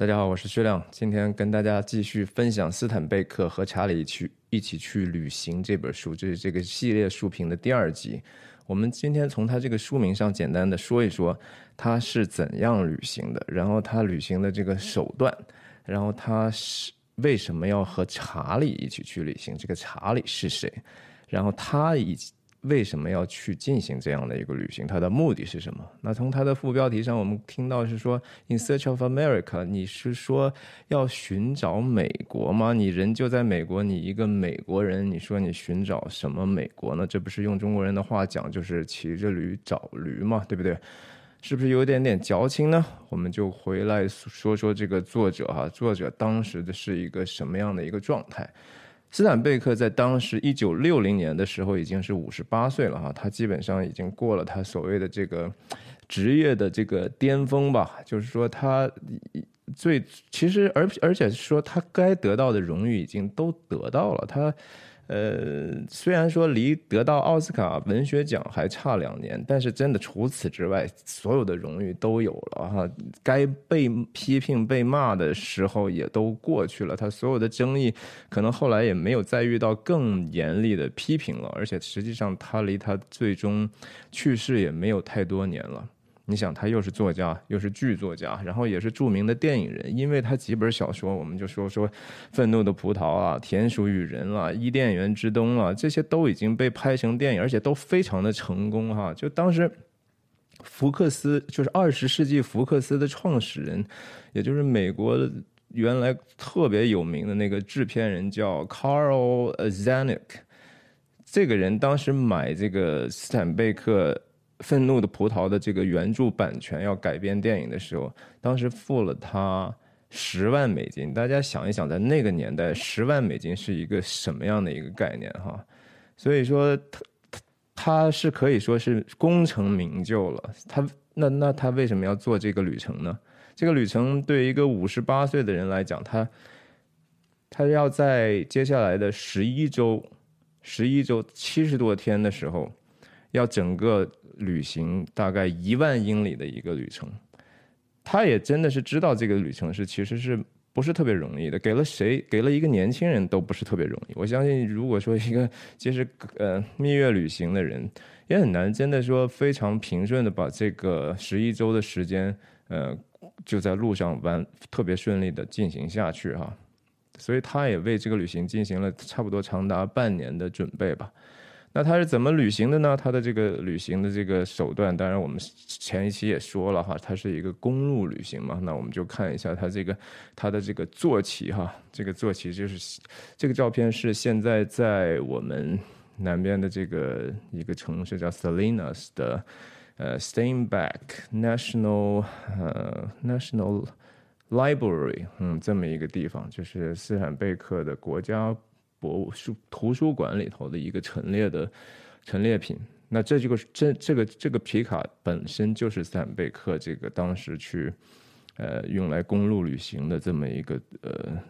大家好，我是薛亮，今天跟大家继续分享斯坦贝克和查理去一起去旅行这本书，这是这个系列书评的第二集。我们今天从他这个书名上简单的说一说他是怎样旅行的，然后他旅行的这个手段，然后他是为什么要和查理一起去旅行？这个查理是谁？然后他以。为什么要去进行这样的一个旅行？它的目的是什么？那从它的副标题上，我们听到是说 “In Search of America”，你是说要寻找美国吗？你人就在美国，你一个美国人，你说你寻找什么美国呢？这不是用中国人的话讲，就是骑着驴找驴嘛，对不对？是不是有点点矫情呢？我们就回来说说这个作者哈，作者当时的是一个什么样的一个状态？斯坦贝克在当时一九六零年的时候已经是五十八岁了哈，他基本上已经过了他所谓的这个职业的这个巅峰吧，就是说他最其实而而且说他该得到的荣誉已经都得到了他。呃，虽然说离得到奥斯卡文学奖还差两年，但是真的除此之外，所有的荣誉都有了哈。该被批评、被骂的时候也都过去了，他所有的争议可能后来也没有再遇到更严厉的批评了。而且实际上，他离他最终去世也没有太多年了。你想，他又是作家，又是剧作家，然后也是著名的电影人，因为他几本小说，我们就说说《愤怒的葡萄》啊，《田鼠与人》啊，《伊甸园之冬》啊，这些都已经被拍成电影，而且都非常的成功哈。就当时福克斯，就是二十世纪福克斯的创始人，也就是美国原来特别有名的那个制片人叫 Carl Zanuck，这个人当时买这个斯坦贝克。愤怒的葡萄的这个原著版权要改编电影的时候，当时付了他十万美金。大家想一想，在那个年代，十万美金是一个什么样的一个概念哈？所以说，他他他是可以说是功成名就了。他那那他为什么要做这个旅程呢？这个旅程对于一个五十八岁的人来讲，他他要在接下来的十一周、十一周七十多天的时候，要整个。旅行大概一万英里的一个旅程，他也真的是知道这个旅程是其实是不是特别容易的。给了谁，给了一个年轻人都不是特别容易。我相信，如果说一个其实呃蜜月旅行的人，也很难真的说非常平顺的把这个十一周的时间，呃，就在路上完特别顺利的进行下去哈。所以他也为这个旅行进行了差不多长达半年的准备吧。那他是怎么旅行的呢？他的这个旅行的这个手段，当然我们前一期也说了哈，他是一个公路旅行嘛。那我们就看一下他这个他的这个坐骑哈，这个坐骑就是这个照片是现在在我们南边的这个一个城市叫 Salinas 的呃 Steinbeck National 呃 National Library，嗯，这么一个地方，就是斯坦贝克的国家。博物书图书馆里头的一个陈列的陈列品，那这这个这这个这个皮卡本身就是斯坦贝克这个当时去呃用来公路旅行的这么一个呃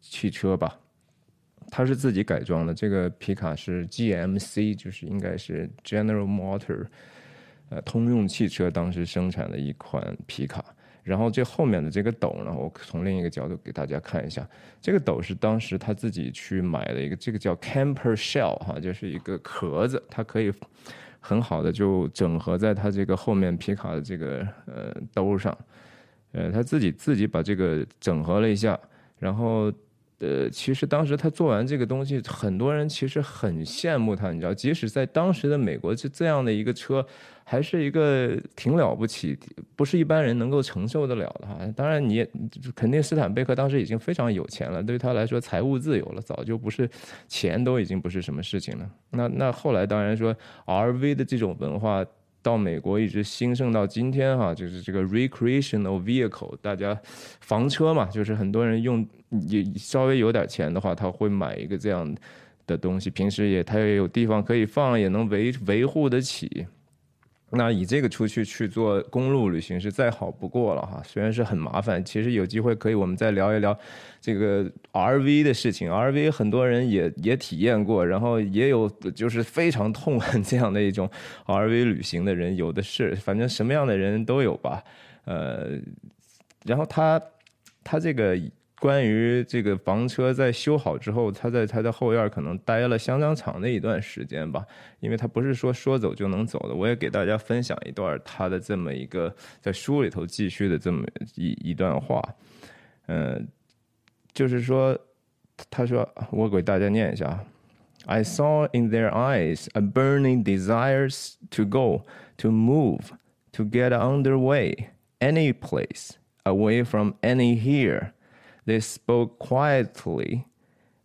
汽车吧，它是自己改装的。这个皮卡是 GMC，就是应该是 General Motor 呃通用汽车当时生产的一款皮卡。然后这后面的这个斗呢，我从另一个角度给大家看一下。这个斗是当时他自己去买的一个，这个叫 camper shell 哈，就是一个壳子，它可以很好的就整合在他这个后面皮卡的这个呃兜上。呃，他自己自己把这个整合了一下，然后。呃，其实当时他做完这个东西，很多人其实很羡慕他，你知道，即使在当时的美国，这这样的一个车，还是一个挺了不起，不是一般人能够承受得了的哈。当然，你也肯定斯坦贝克当时已经非常有钱了，对于他来说，财务自由了，早就不是钱都已经不是什么事情了。那那后来当然说，RV 的这种文化。到美国一直兴盛到今天哈，就是这个 recreational vehicle，大家房车嘛，就是很多人用也稍微有点钱的话，他会买一个这样的东西，平时也他也有地方可以放，也能维维护得起。那以这个出去去做公路旅行是再好不过了哈，虽然是很麻烦，其实有机会可以我们再聊一聊这个 RV 的事情。RV 很多人也也体验过，然后也有就是非常痛恨这样的一种 RV 旅行的人，有的是，反正什么样的人都有吧。呃，然后他他这个关于这个房车在修好之后，他在他的后院可能待了相当长的一段时间吧，因为他不是说说走就能走的。我也给大家分享一段他的这么一个在书里头记叙的这么一一段话，嗯，就是说，他说我给大家念一下。I saw in their eyes a burning desire to go, to move, to get underway, any place, away from any here. They spoke quietly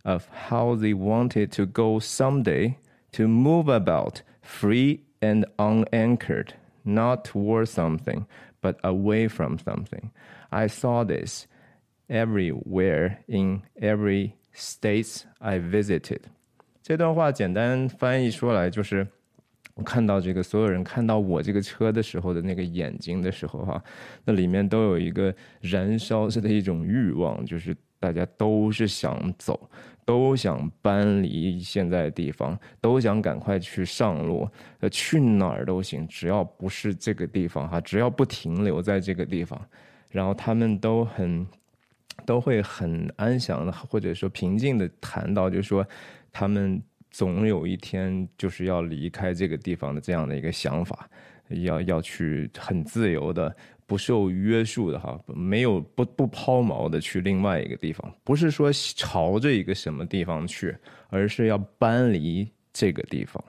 of how they wanted to go someday, to move about, free and unanchored, not toward something, but away from something. I saw this everywhere in every state I visited. 这段话简单翻译出来就是， 我看到这个所有人看到我这个车的时候的那个眼睛的时候哈，那里面都有一个燃烧着的一种欲望，就是大家都是想走，都想搬离现在的地方，都想赶快去上路，呃，去哪儿都行，只要不是这个地方哈，只要不停留在这个地方，然后他们都很都会很安详的或者说平静的谈到，就是说。他们总有一天就是要离开这个地方的这样的一个想法，要要去很自由的、不受约束的哈，没有不不抛锚的去另外一个地方，不是说朝着一个什么地方去，而是要搬离这个地方。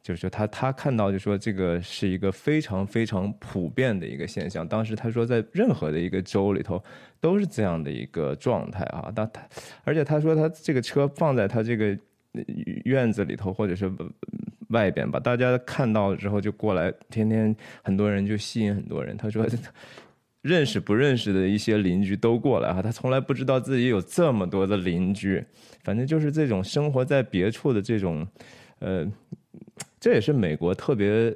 就是他他看到就说这个是一个非常非常普遍的一个现象。当时他说在任何的一个州里头都是这样的一个状态啊。他他而且他说他这个车放在他这个院子里头或者是外边吧，大家看到了之后就过来，天天很多人就吸引很多人。他说 认识不认识的一些邻居都过来哈，他从来不知道自己有这么多的邻居。反正就是这种生活在别处的这种呃。这也是美国特别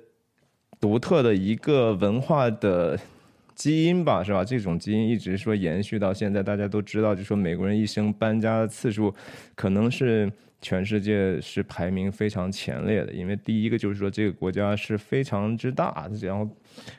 独特的一个文化的基因吧，是吧？这种基因一直说延续到现在，大家都知道，就说美国人一生搬家的次数可能是全世界是排名非常前列的。因为第一个就是说这个国家是非常之大，然后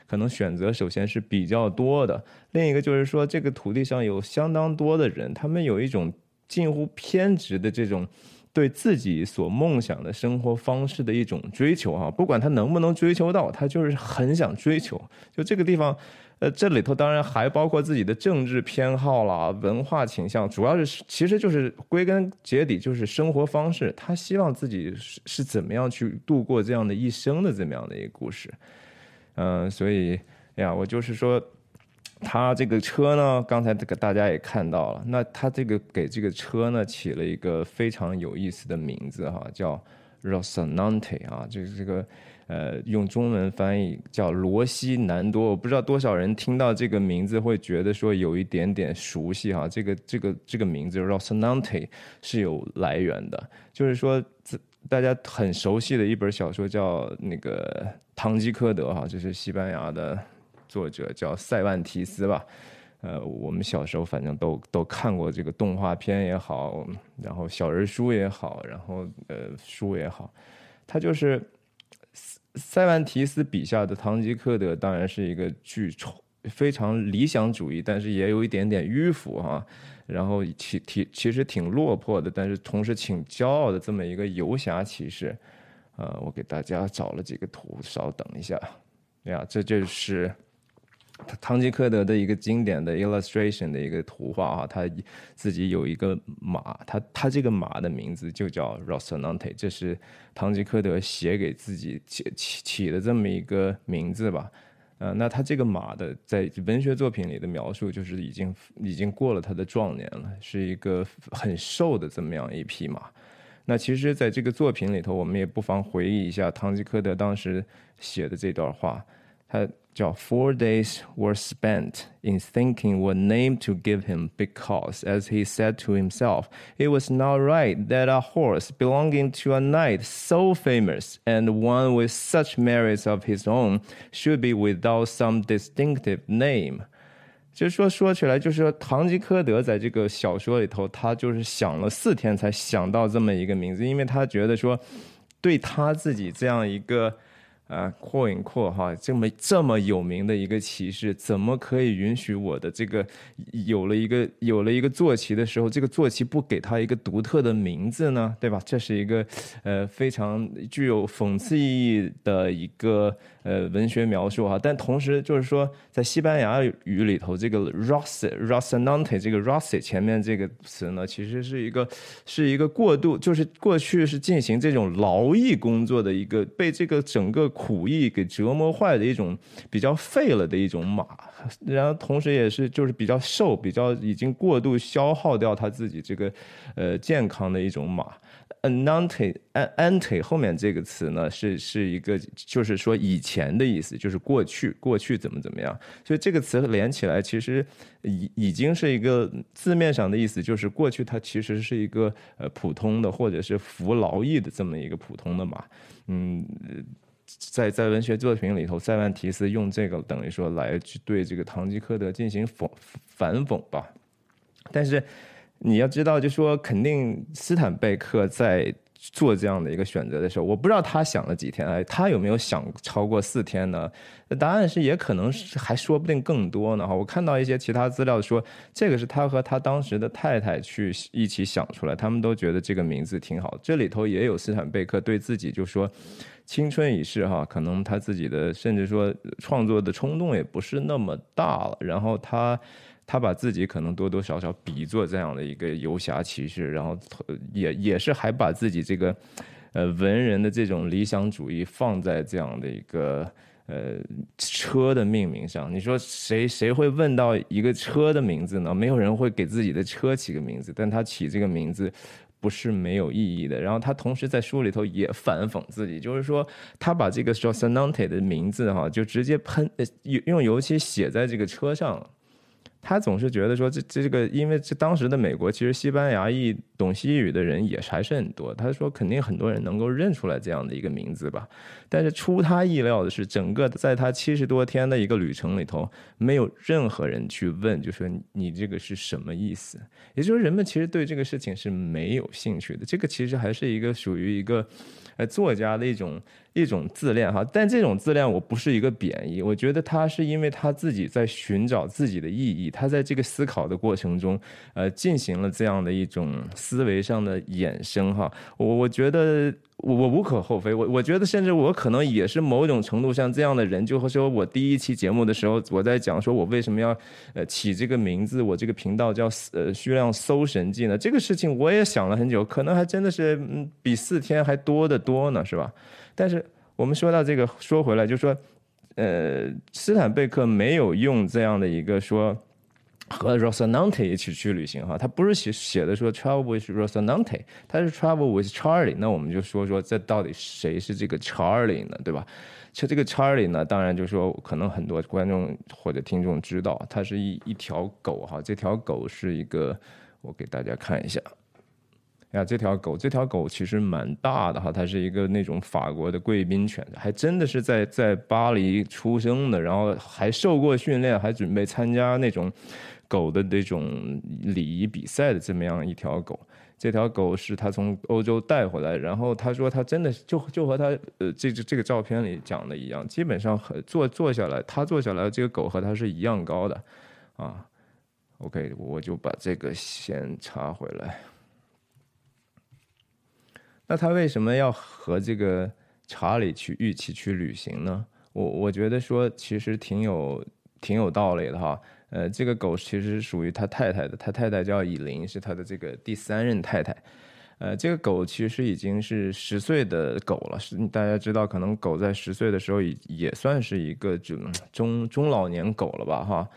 可能选择首先是比较多的；另一个就是说这个土地上有相当多的人，他们有一种近乎偏执的这种。对自己所梦想的生活方式的一种追求啊，不管他能不能追求到，他就是很想追求。就这个地方，呃，这里头当然还包括自己的政治偏好啦、文化倾向，主要是其实就是归根结底就是生活方式。他希望自己是是怎么样去度过这样的一生的这么样的一个故事。嗯，所以呀，我就是说。他这个车呢，刚才这个大家也看到了。那他这个给这个车呢起了一个非常有意思的名字哈，叫 Rosanante 啊，就是这个呃用中文翻译叫罗西南多。我不知道多少人听到这个名字会觉得说有一点点熟悉哈。这个这个这个名字 Rosanante 是有来源的，就是说大家很熟悉的一本小说叫那个《堂吉诃德》哈，这是西班牙的。作者叫塞万提斯吧，呃，我们小时候反正都都看过这个动画片也好，然后小人书也好，然后呃书也好，他就是塞万提斯笔下的堂吉诃德，当然是一个巨丑非常理想主义，但是也有一点点迂腐哈，然后其其其实挺落魄的，但是同时挺骄傲的这么一个游侠骑士，呃，我给大家找了几个图，稍等一下，呀，这就是。唐吉诃德的一个经典的 illustration 的一个图画啊，他自己有一个马，他他这个马的名字就叫 Rosanante，这是唐吉诃德写给自己起起起的这么一个名字吧？呃，那他这个马的在文学作品里的描述，就是已经已经过了他的壮年了，是一个很瘦的这么样一匹马。那其实，在这个作品里头，我们也不妨回忆一下唐吉诃德当时写的这段话，他。叫 Four days were spent in thinking what name to give him because, as he said to himself, it was not right that a horse belonging to a knight so famous and one with such merits of his own should be without some distinctive name. 就是说，说起来，就是说，堂吉诃德在这个小说里头，他就是想了四天才想到这么一个名字，因为他觉得说，对他自己这样一个 啊，扩引扩哈，这么这么有名的一个骑士，怎么可以允许我的这个有了一个有了一个坐骑的时候，这个坐骑不给他一个独特的名字呢？对吧？这是一个呃非常具有讽刺意义的一个呃文学描述哈。但同时就是说，在西班牙语里头，这个 Rossi Rosinante 这个 Rossi 前面这个词呢，其实是一个是一个过渡，就是过去是进行这种劳役工作的一个被这个整个。苦役给折磨坏的一种比较废了的一种马，然后同时也是就是比较瘦、比较已经过度消耗掉他自己这个呃健康的一种马。Ante ante 后面这个词呢是是一个就是说以前的意思，就是过去过去怎么怎么样。所以这个词连起来其实已已经是一个字面上的意思，就是过去它其实是一个呃普通的或者是服劳役的这么一个普通的嘛，嗯。在在文学作品里头，塞万提斯用这个等于说来去对这个堂吉诃德进行讽反讽吧。但是你要知道，就说肯定斯坦贝克在做这样的一个选择的时候，我不知道他想了几天，哎，他有没有想超过四天呢？答案是也可能是还说不定更多呢。哈，我看到一些其他资料说，这个是他和他当时的太太去一起想出来，他们都觉得这个名字挺好。这里头也有斯坦贝克对自己就说。青春已逝，哈，可能他自己的甚至说创作的冲动也不是那么大了。然后他，他把自己可能多多少少比作这样的一个游侠骑士，然后也也是还把自己这个呃文人的这种理想主义放在这样的一个呃车的命名上。你说谁谁会问到一个车的名字呢？没有人会给自己的车起个名字，但他起这个名字。不是没有意义的。然后他同时在书里头也反讽自己，就是说他把这个 s o n a n t e 的名字哈，就直接喷用用油漆写在这个车上。他总是觉得说这这个，因为这当时的美国其实西班牙裔懂西语的人也还是很多。他说肯定很多人能够认出来这样的一个名字吧。但是出他意料的是，整个在他七十多天的一个旅程里头，没有任何人去问，就说你这个是什么意思。也就是人们其实对这个事情是没有兴趣的。这个其实还是一个属于一个。呃，作家的一种一种自恋哈，但这种自恋我不是一个贬义，我觉得他是因为他自己在寻找自己的意义，他在这个思考的过程中，呃，进行了这样的一种思维上的衍生哈，我我觉得。我我无可厚非，我我觉得甚至我可能也是某种程度上这样的人，就说我第一期节目的时候，我在讲说我为什么要呃起这个名字，我这个频道叫呃虚量搜神记呢？这个事情我也想了很久，可能还真的是嗯比四天还多得多呢，是吧？但是我们说到这个，说回来就说，呃，斯坦贝克没有用这样的一个说。和 Rosanante 一起去旅行哈，他不是写写的说 travel with Rosanante，他是 travel with Charlie。那我们就说说这到底谁是这个 Charlie 呢？对吧？其实这个 Charlie 呢，当然就说可能很多观众或者听众知道，它是一一条狗哈。这条狗是一个，我给大家看一下。呀，这条狗，这条狗其实蛮大的哈，它是一个那种法国的贵宾犬，还真的是在在巴黎出生的，然后还受过训练，还准备参加那种。狗的那种礼仪比赛的这么样一条狗，这条狗是他从欧洲带回来，然后他说他真的就就和他呃这这这个照片里讲的一样，基本上和坐坐下来，他坐下来，这个狗和他是一样高的，啊，OK，我就把这个先插回来。那他为什么要和这个查理去一起去旅行呢？我我觉得说其实挺有挺有道理的哈。呃，这个狗其实是属于他太太的，他太太叫以琳，是他的这个第三任太太。呃，这个狗其实已经是十岁的狗了，是大家知道，可能狗在十岁的时候也也算是一个中中中老年狗了吧，哈。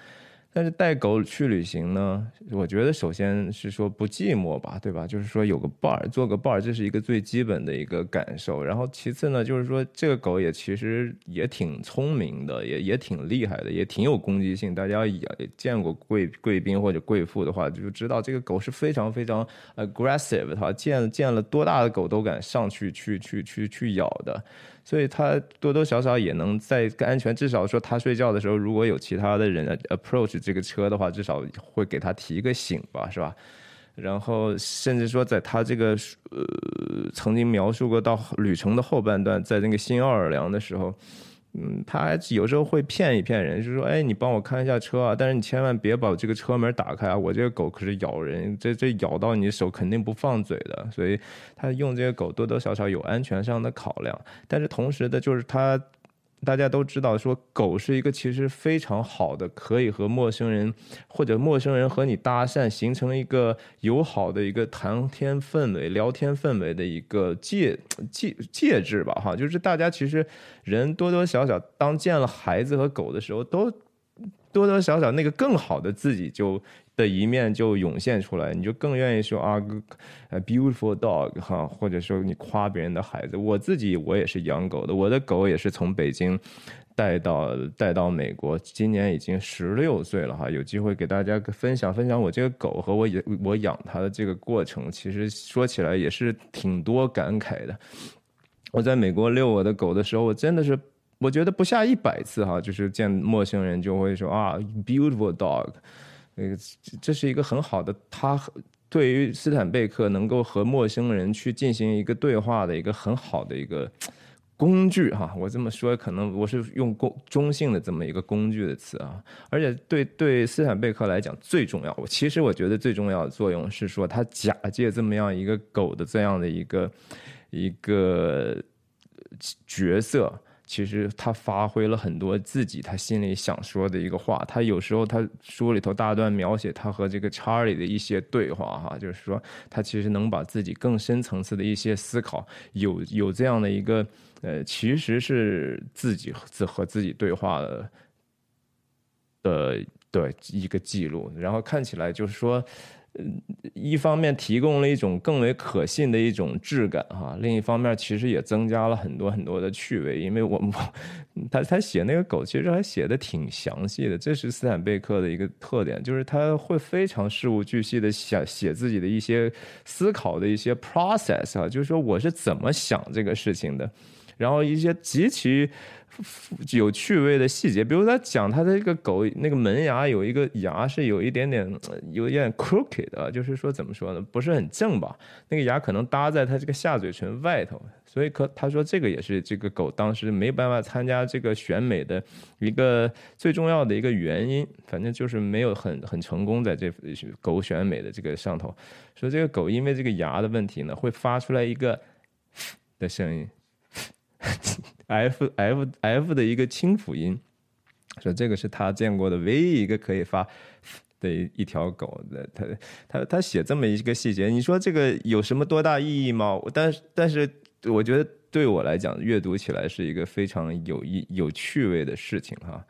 但是带狗去旅行呢，我觉得首先是说不寂寞吧，对吧？就是说有个伴儿，做个伴儿，这是一个最基本的一个感受。然后其次呢，就是说这个狗也其实也挺聪明的，也也挺厉害的，也挺有攻击性。大家也见过贵贵宾或者贵妇的话，就知道这个狗是非常非常 aggressive 的，见见了多大的狗都敢上去去去去去咬的。所以他多多少少也能在安全，至少说他睡觉的时候，如果有其他的人 approach 这个车的话，至少会给他提个醒吧，是吧？然后甚至说在他这个呃曾经描述过到旅程的后半段，在那个新奥尔良的时候。嗯，他有时候会骗一骗人，就说：“哎，你帮我看一下车啊，但是你千万别把这个车门打开啊，我这个狗可是咬人，这这咬到你手肯定不放嘴的。”所以他用这个狗多多少少有安全上的考量，但是同时的，就是他。大家都知道，说狗是一个其实非常好的，可以和陌生人或者陌生人和你搭讪，形成一个友好的一个谈天氛围、聊天氛围的一个介介介质吧，哈，就是大家其实人多多少少，当见了孩子和狗的时候，都多多少少那个更好的自己就。的一面就涌现出来，你就更愿意说啊，呃，beautiful dog 哈，或者说你夸别人的孩子。我自己我也是养狗的，我的狗也是从北京带到带到美国，今年已经十六岁了哈。有机会给大家分享分享我这个狗和我养我养它的这个过程，其实说起来也是挺多感慨的。我在美国遛我的狗的时候，我真的是我觉得不下一百次哈，就是见陌生人就会说啊，beautiful dog。那个，这是一个很好的，他对于斯坦贝克能够和陌生人去进行一个对话的一个很好的一个工具哈。我这么说，可能我是用工中性的这么一个工具的词啊。而且对对斯坦贝克来讲，最重要，我其实我觉得最重要的作用是说，他假借这么样一个狗的这样的一个一个角色。其实他发挥了很多自己他心里想说的一个话。他有时候他书里头大段描写他和这个查理的一些对话，哈，就是说他其实能把自己更深层次的一些思考，有有这样的一个呃，其实是自己自和自己对话的的对一个记录。然后看起来就是说。一方面提供了一种更为可信的一种质感哈，另一方面其实也增加了很多很多的趣味，因为我们他他写那个狗其实还写的挺详细的，这是斯坦贝克的一个特点，就是他会非常事无巨细的写写自己的一些思考的一些 process 啊，就是说我是怎么想这个事情的，然后一些极其。有趣味的细节，比如他讲他的这个狗那个门牙有一个牙是有一点点有一点 crooked 的，就是说怎么说呢，不是很正吧？那个牙可能搭在他这个下嘴唇外头，所以可他说这个也是这个狗当时没办法参加这个选美的一个最重要的一个原因，反正就是没有很很成功在这狗选美的这个上头。说这个狗因为这个牙的问题呢，会发出来一个的声音。F F F 的一个清辅音，说这个是他见过的唯一一个可以发的一条狗的。他他他写这么一个细节，你说这个有什么多大意义吗？但是但是，我觉得对我来讲，阅读起来是一个非常有意有趣味的事情哈。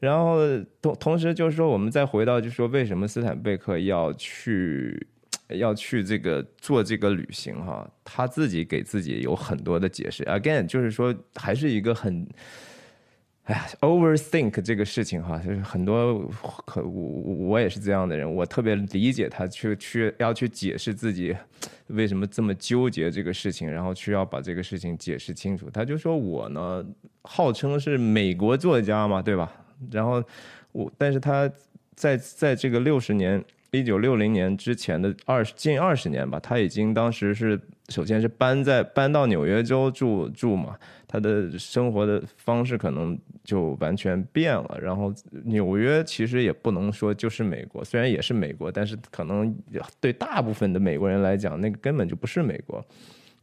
然后同同时就是说，我们再回到就是说，为什么斯坦贝克要去？要去这个做这个旅行哈，他自己给自己有很多的解释。Again，就是说还是一个很，哎呀，overthink 这个事情哈，就是很多可我我也是这样的人，我特别理解他去去要去解释自己为什么这么纠结这个事情，然后去要把这个事情解释清楚。他就说我呢，号称是美国作家嘛，对吧？然后我，但是他在在这个六十年。一九六零年之前的二十近二十年吧，他已经当时是首先是搬在搬到纽约州住住嘛，他的生活的方式可能就完全变了。然后纽约其实也不能说就是美国，虽然也是美国，但是可能对大部分的美国人来讲，那个根本就不是美国。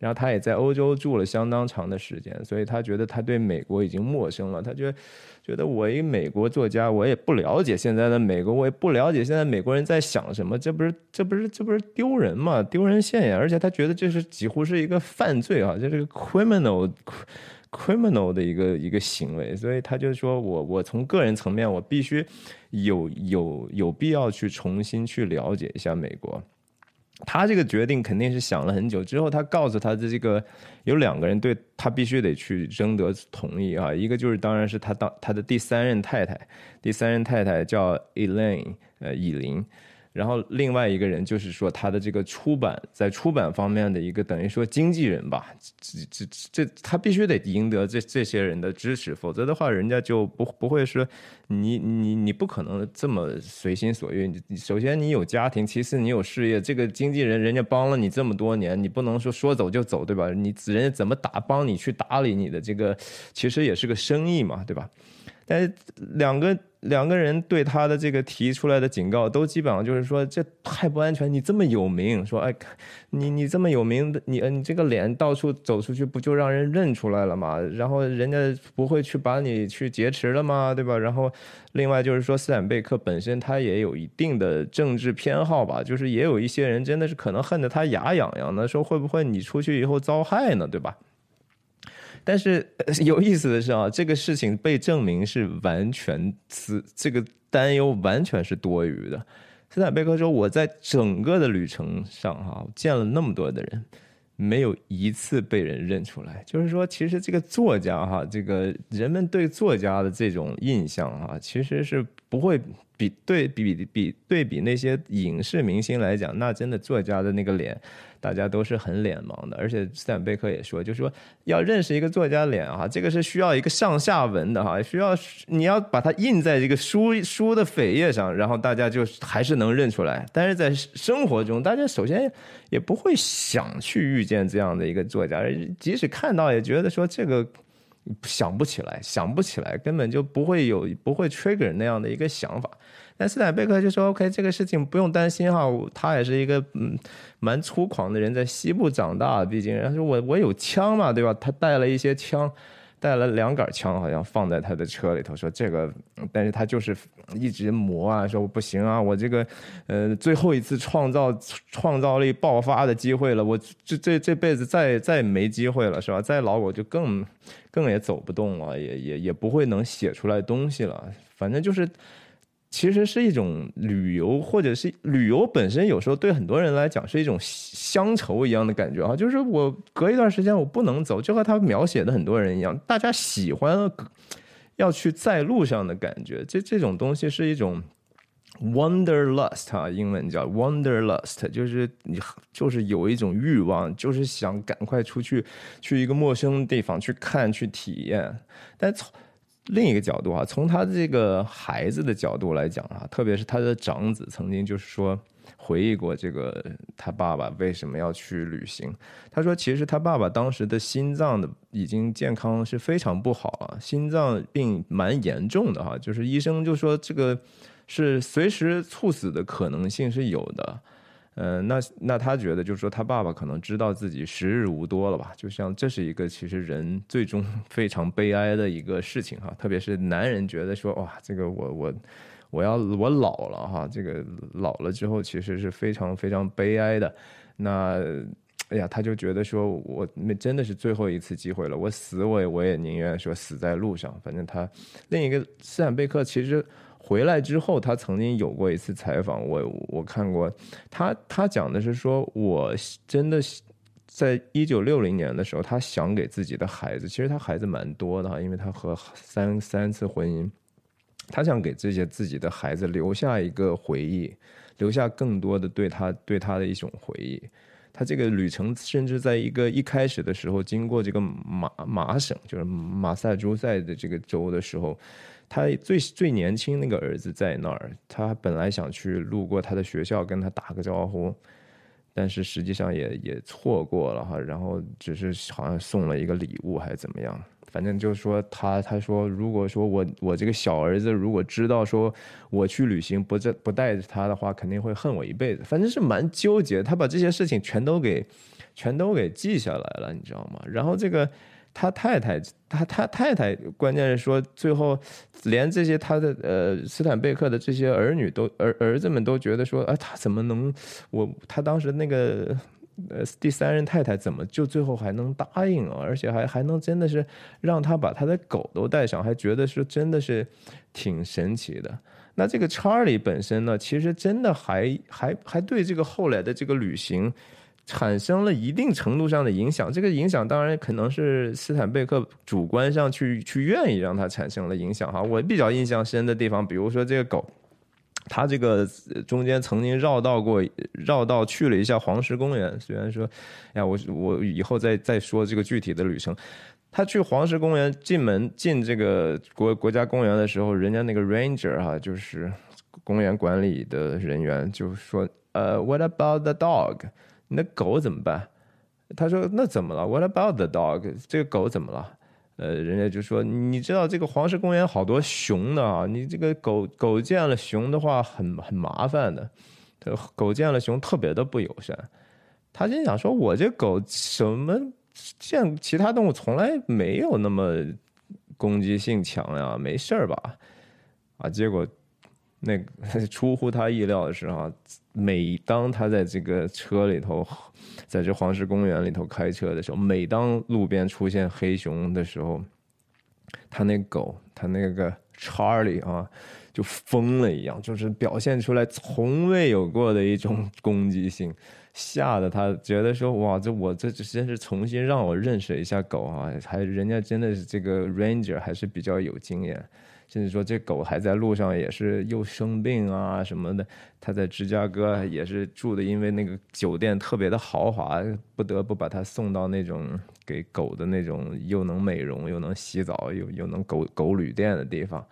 然后他也在欧洲住了相当长的时间，所以他觉得他对美国已经陌生了。他觉得，觉得我一美国作家，我也不了解现在的美国，我也不了解现在美国人在想什么，这不是这不是这不是丢人吗？丢人现眼！而且他觉得这是几乎是一个犯罪啊，这是个 criminal criminal 的一个一个行为。所以他就说我我从个人层面，我必须有有有必要去重新去了解一下美国。他这个决定肯定是想了很久之后，他告诉他的这个有两个人对他必须得去征得同意啊，一个就是当然是他当他的第三任太太，第三任太太叫 Elaine，呃，伊琳，然后另外一个人就是说他的这个出版在出版方面的一个等于说经纪人吧，这这这他必须得赢得这这些人的支持，否则的话人家就不不会说你你你不可能这么随心所欲。你首先你有家庭，其次你有事业，这个经纪人人家帮了你这么多年，你不能说说走就走，对吧？你人家怎么打帮你去打理你的这个，其实也是个生意嘛，对吧？但是两个两个人对他的这个提出来的警告，都基本上就是说这太不安全。你这么有名，说哎，你你这么有名，你你这个脸到处走出去，不就让人认出来了吗？然后人家不会去把你去劫持了吗？对吧？然后另外就是说，斯坦贝克本身他也有一定的政治偏好吧，就是也有一些人真的是可能恨得他牙痒痒的，说会不会你出去以后遭害呢？对吧？但是 有意思的是啊，这个事情被证明是完全是这个担忧完全是多余的。斯坦贝克说：“我在整个的旅程上哈，见了那么多的人，没有一次被人认出来。就是说，其实这个作家哈，这个人们对作家的这种印象哈，其实是不会。”比对比比对比那些影视明星来讲，那真的作家的那个脸，大家都是很脸盲的。而且斯坦贝克也说，就是说要认识一个作家脸啊，这个是需要一个上下文的哈，需要你要把它印在这个书书的扉页上，然后大家就还是能认出来。但是在生活中，大家首先也不会想去遇见这样的一个作家，即使看到也觉得说这个。想不起来，想不起来，根本就不会有不会 trigger 那样的一个想法。但斯坦贝克就说：“OK，这个事情不用担心哈，他也是一个嗯蛮粗犷的人，在西部长大，毕竟他说我我有枪嘛，对吧？他带了一些枪。”带了两杆枪，好像放在他的车里头，说这个，但是他就是一直磨啊，说不行啊，我这个，呃，最后一次创造创造力爆发的机会了，我这这这辈子再再没机会了，是吧？再老我就更更也走不动了，也也也不会能写出来东西了，反正就是。其实是一种旅游，或者是旅游本身，有时候对很多人来讲是一种乡愁一样的感觉啊。就是我隔一段时间我不能走，就和他描写的很多人一样，大家喜欢要去在路上的感觉。这这种东西是一种 wanderlust 啊，英文叫 wanderlust，就是你就是有一种欲望，就是想赶快出去去一个陌生的地方去看去体验，但从另一个角度啊，从他这个孩子的角度来讲啊，特别是他的长子曾经就是说回忆过这个他爸爸为什么要去旅行。他说，其实他爸爸当时的心脏的已经健康是非常不好了，心脏病蛮严重的哈，就是医生就说这个是随时猝死的可能性是有的。嗯，那那他觉得就是说，他爸爸可能知道自己时日无多了吧？就像这是一个其实人最终 非常悲哀的一个事情哈，特别是男人觉得说哇，这个我我我要我老了哈，这个老了之后其实是非常非常悲哀的。那哎呀，他就觉得说我那真的是最后一次机会了，我死我也我也宁愿说死在路上。反正他另一个斯坦贝克其实。回来之后，他曾经有过一次采访，我我看过，他他讲的是说，我真的在一九六零年的时候，他想给自己的孩子，其实他孩子蛮多的哈，因为他和三三次婚姻，他想给这些自己的孩子留下一个回忆，留下更多的对他对他的一种回忆。他这个旅程甚至在一个一开始的时候，经过这个马马省，就是马萨诸塞的这个州的时候。他最最年轻那个儿子在那儿，他本来想去路过他的学校跟他打个招呼，但是实际上也也错过了哈，然后只是好像送了一个礼物还是怎么样，反正就是说他他说如果说我我这个小儿子如果知道说我去旅行不带不带着他的话，肯定会恨我一辈子，反正是蛮纠结，他把这些事情全都给全都给记下来了，你知道吗？然后这个。他太太，他他太太，关键是说最后连这些他的呃斯坦贝克的这些儿女都儿儿子们都觉得说，啊，他怎么能我他当时那个呃第三任太太怎么就最后还能答应啊？而且还还能真的是让他把他的狗都带上，还觉得是真的是挺神奇的。那这个查理本身呢，其实真的还还还对这个后来的这个旅行。产生了一定程度上的影响，这个影响当然可能是斯坦贝克主观上去去愿意让它产生了影响哈。我比较印象深的地方，比如说这个狗，他这个中间曾经绕道过，绕道去了一下黄石公园。虽然说，哎呀，我我以后再再说这个具体的旅程。他去黄石公园进门进这个国国家公园的时候，人家那个 ranger 哈，就是公园管理的人员，就说：“呃，What about the dog？你的狗怎么办？”他说：“那怎么了？What about the dog？这个狗怎么了？”呃，人家就说：“你知道这个黄石公园好多熊的啊，你这个狗狗见了熊的话，很很麻烦的。狗见了熊特别的不友善。”他心想：“说我这狗什么？”见其他动物从来没有那么攻击性强呀，没事儿吧？啊，结果那 出乎他意料的是啊，每当他在这个车里头，在这黄石公园里头开车的时候，每当路边出现黑熊的时候，他那狗，他那个 Charlie 啊，就疯了一样，就是表现出来从未有过的一种攻击性。吓得他觉得说哇，这我这真是重新让我认识一下狗啊！还人家真的是这个 ranger 还是比较有经验，甚至说这狗还在路上也是又生病啊什么的。他在芝加哥也是住的，因为那个酒店特别的豪华，不得不把它送到那种给狗的那种又能美容又能洗澡又又能狗狗旅店的地方。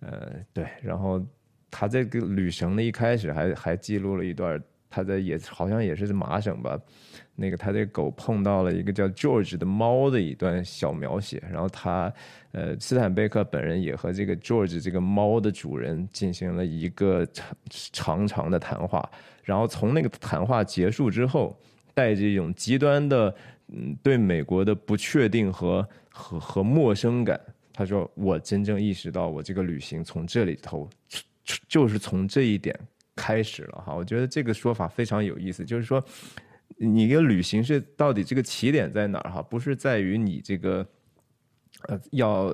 呃，对，然后他这个旅程的一开始还还记录了一段。他在也好像也是麻省吧，那个他这狗碰到了一个叫 George 的猫的一段小描写，然后他呃斯坦贝克本人也和这个 George 这个猫的主人进行了一个长长长的谈话，然后从那个谈话结束之后，带着一种极端的嗯对美国的不确定和和和陌生感，他说我真正意识到我这个旅行从这里头就是从这一点。开始了哈，我觉得这个说法非常有意思，就是说，你一个旅行是到底这个起点在哪儿哈？不是在于你这个，呃，要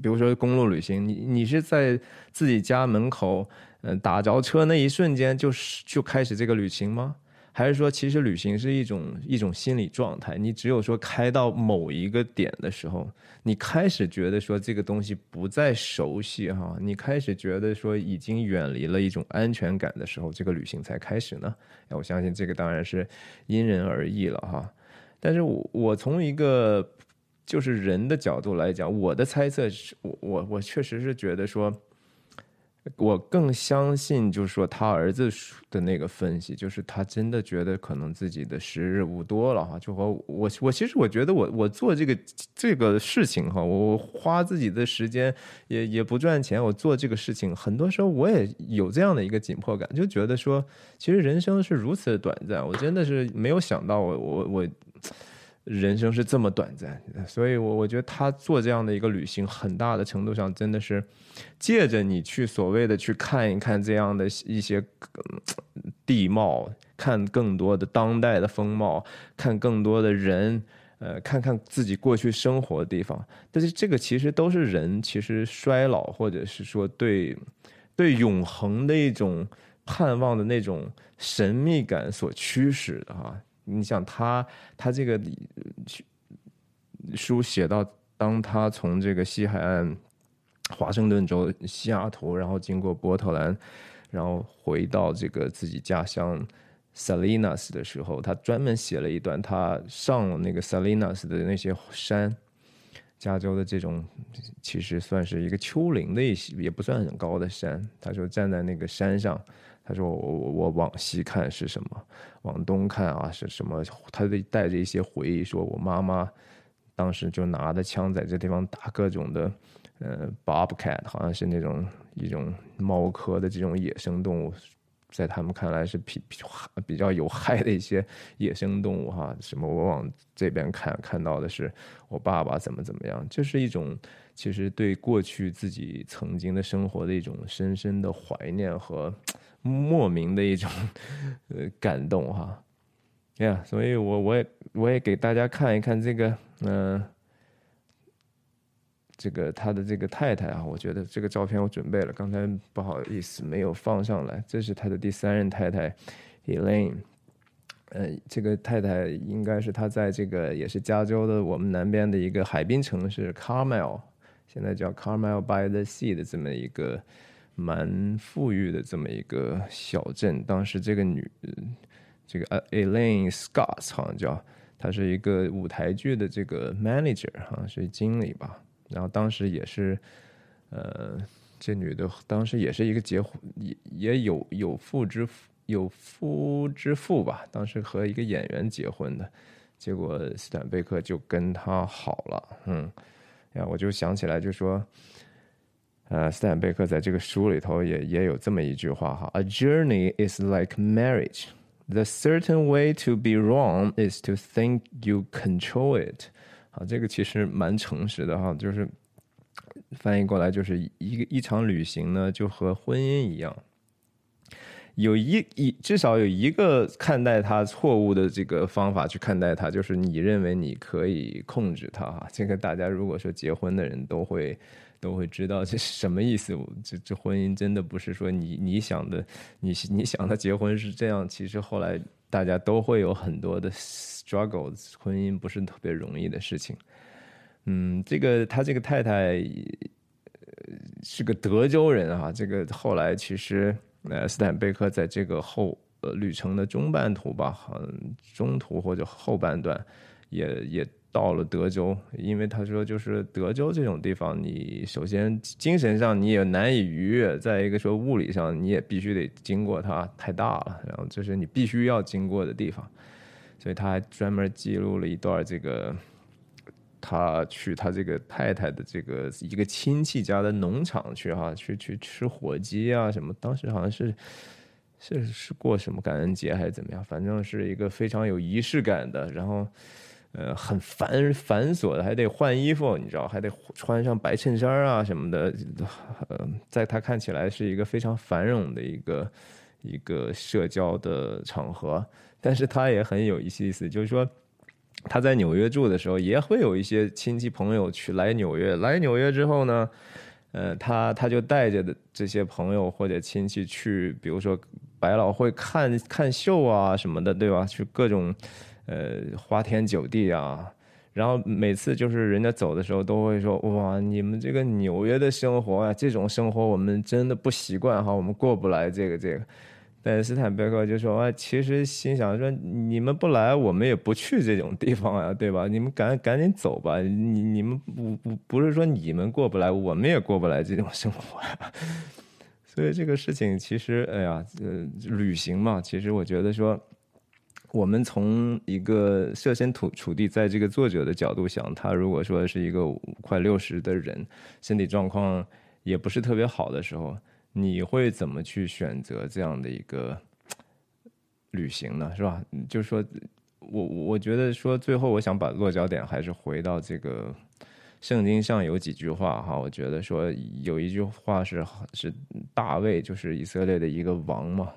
比如说公路旅行，你你是在自己家门口，嗯，打着车那一瞬间就是就开始这个旅行吗？还是说，其实旅行是一种一种心理状态。你只有说开到某一个点的时候，你开始觉得说这个东西不再熟悉哈，你开始觉得说已经远离了一种安全感的时候，这个旅行才开始呢。我相信这个当然是因人而异了哈。但是我我从一个就是人的角度来讲，我的猜测是我我我确实是觉得说。我更相信，就是说他儿子的那个分析，就是他真的觉得可能自己的时日无多了哈。就和我，我其实我觉得我我做这个这个事情哈，我花自己的时间也也不赚钱，我做这个事情，很多时候我也有这样的一个紧迫感，就觉得说，其实人生是如此的短暂，我真的是没有想到，我我我。人生是这么短暂，所以，我我觉得他做这样的一个旅行，很大的程度上真的是借着你去所谓的去看一看这样的一些地貌，看更多的当代的风貌，看更多的人，呃，看看自己过去生活的地方。但是，这个其实都是人其实衰老，或者是说对对永恒的一种盼望的那种神秘感所驱使的哈。你想他，他这个书写到，当他从这个西海岸华盛顿州西雅图，然后经过波特兰，然后回到这个自己家乡 Salinas 的时候，他专门写了一段，他上了那个 Salinas 的那些山，加州的这种其实算是一个丘陵的一些，也不算很高的山。他说站在那个山上。他说：“我我我往西看是什么？往东看啊是什么？他得带着一些回忆，说我妈妈当时就拿着枪在这地方打各种的，呃，bobcat，好像是那种一种猫科的这种野生动物，在他们看来是比比比较有害的一些野生动物哈。什么？我往这边看看到的是我爸爸怎么怎么样，就是一种其实对过去自己曾经的生活的一种深深的怀念和。”莫名的一种呃感动哈，呀，所以我我也我也给大家看一看这个嗯，这个他的这个太太啊，我觉得这个照片我准备了，刚才不好意思没有放上来，这是他的第三任太太 Elaine，呃，这个太太应该是他在这个也是加州的我们南边的一个海滨城市 Carmel，现在叫 Carmel by the Sea 的这么一个。蛮富裕的这么一个小镇。当时这个女，这个 Elaine Scott 好像叫，她是一个舞台剧的这个 manager 哈，是经理吧。然后当时也是，呃，这女的当时也是一个结婚，也也有有妇之夫。有夫之妇吧，当时和一个演员结婚的，结果斯坦贝克就跟他好了，嗯，呀，我就想起来就说，呃，斯坦贝克在这个书里头也也有这么一句话哈，A journey is like marriage. The certain way to be wrong is to think you control it. 啊，这个其实蛮诚实的哈，就是翻译过来就是一个一场旅行呢，就和婚姻一样。有一一至少有一个看待它错误的这个方法去看待它，就是你认为你可以控制它哈。这个大家如果说结婚的人都会都会知道这是什么意思。这这婚姻真的不是说你你想的你你想的结婚是这样，其实后来大家都会有很多的 struggles，婚姻不是特别容易的事情。嗯，这个他这个太太是个德州人啊，这个后来其实。呃，斯坦贝克在这个后呃旅程的中半途吧，嗯，中途或者后半段，也也到了德州，因为他说就是德州这种地方，你首先精神上你也难以逾越，再一个说物理上你也必须得经过它，太大了，然后这是你必须要经过的地方，所以他还专门记录了一段这个。他去他这个太太的这个一个亲戚家的农场去哈，去去吃火鸡啊什么。当时好像是是是过什么感恩节还是怎么样，反正是一个非常有仪式感的，然后呃很繁繁琐的，还得换衣服，你知道，还得穿上白衬衫啊什么的。呃，在他看起来是一个非常繁荣的一个一个社交的场合，但是他也很有意思，就是说。他在纽约住的时候，也会有一些亲戚朋友去来纽约。来纽约之后呢，呃，他他就带着的这些朋友或者亲戚去，比如说百老汇看看秀啊什么的，对吧？去各种呃花天酒地啊。然后每次就是人家走的时候，都会说：“哇，你们这个纽约的生活啊，这种生活我们真的不习惯哈，我们过不来这个这个。”但斯坦贝克就说：“啊，其实心想说，你们不来，我们也不去这种地方啊，对吧？你们赶赶紧走吧。你你们不不不是说你们过不来，我们也过不来这种生活呀。所以这个事情其实，哎呀，呃，旅行嘛，其实我觉得说，我们从一个设身处处地，在这个作者的角度想，他如果说是一个快六十的人，身体状况也不是特别好的时候。”你会怎么去选择这样的一个旅行呢？是吧？就是说，我我觉得说，最后我想把落脚点还是回到这个圣经上有几句话哈。我觉得说有一句话是是大卫，就是以色列的一个王嘛，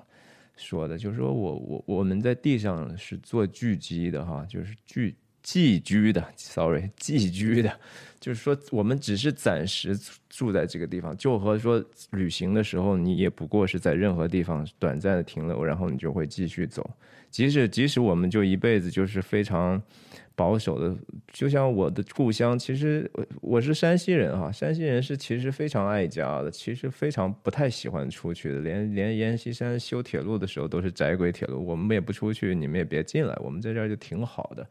说的，就是说我我我们在地上是做聚集的哈，就是聚。寄居的，sorry，寄居的，就是说我们只是暂时住在这个地方，就和说旅行的时候，你也不过是在任何地方短暂的停留，然后你就会继续走。即使即使我们就一辈子就是非常保守的，就像我的故乡，其实我我是山西人哈，山西人是其实非常爱家的，其实非常不太喜欢出去的，连连阎锡山修铁路的时候都是窄轨铁路，我们也不出去，你们也别进来，我们在这儿就挺好的。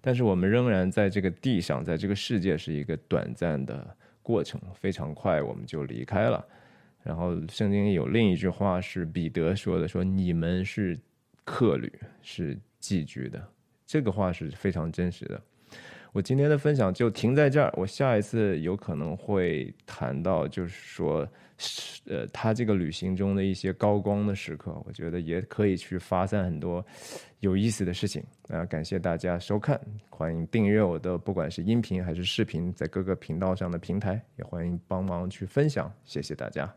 但是我们仍然在这个地上，在这个世界是一个短暂的过程，非常快我们就离开了。然后圣经有另一句话是彼得说的：“说你们是客旅，是寄居的。”这个话是非常真实的。我今天的分享就停在这儿，我下一次有可能会谈到，就是说。呃，他这个旅行中的一些高光的时刻，我觉得也可以去发散很多有意思的事情啊！感谢大家收看，欢迎订阅我的，不管是音频还是视频，在各个频道上的平台，也欢迎帮忙去分享，谢谢大家。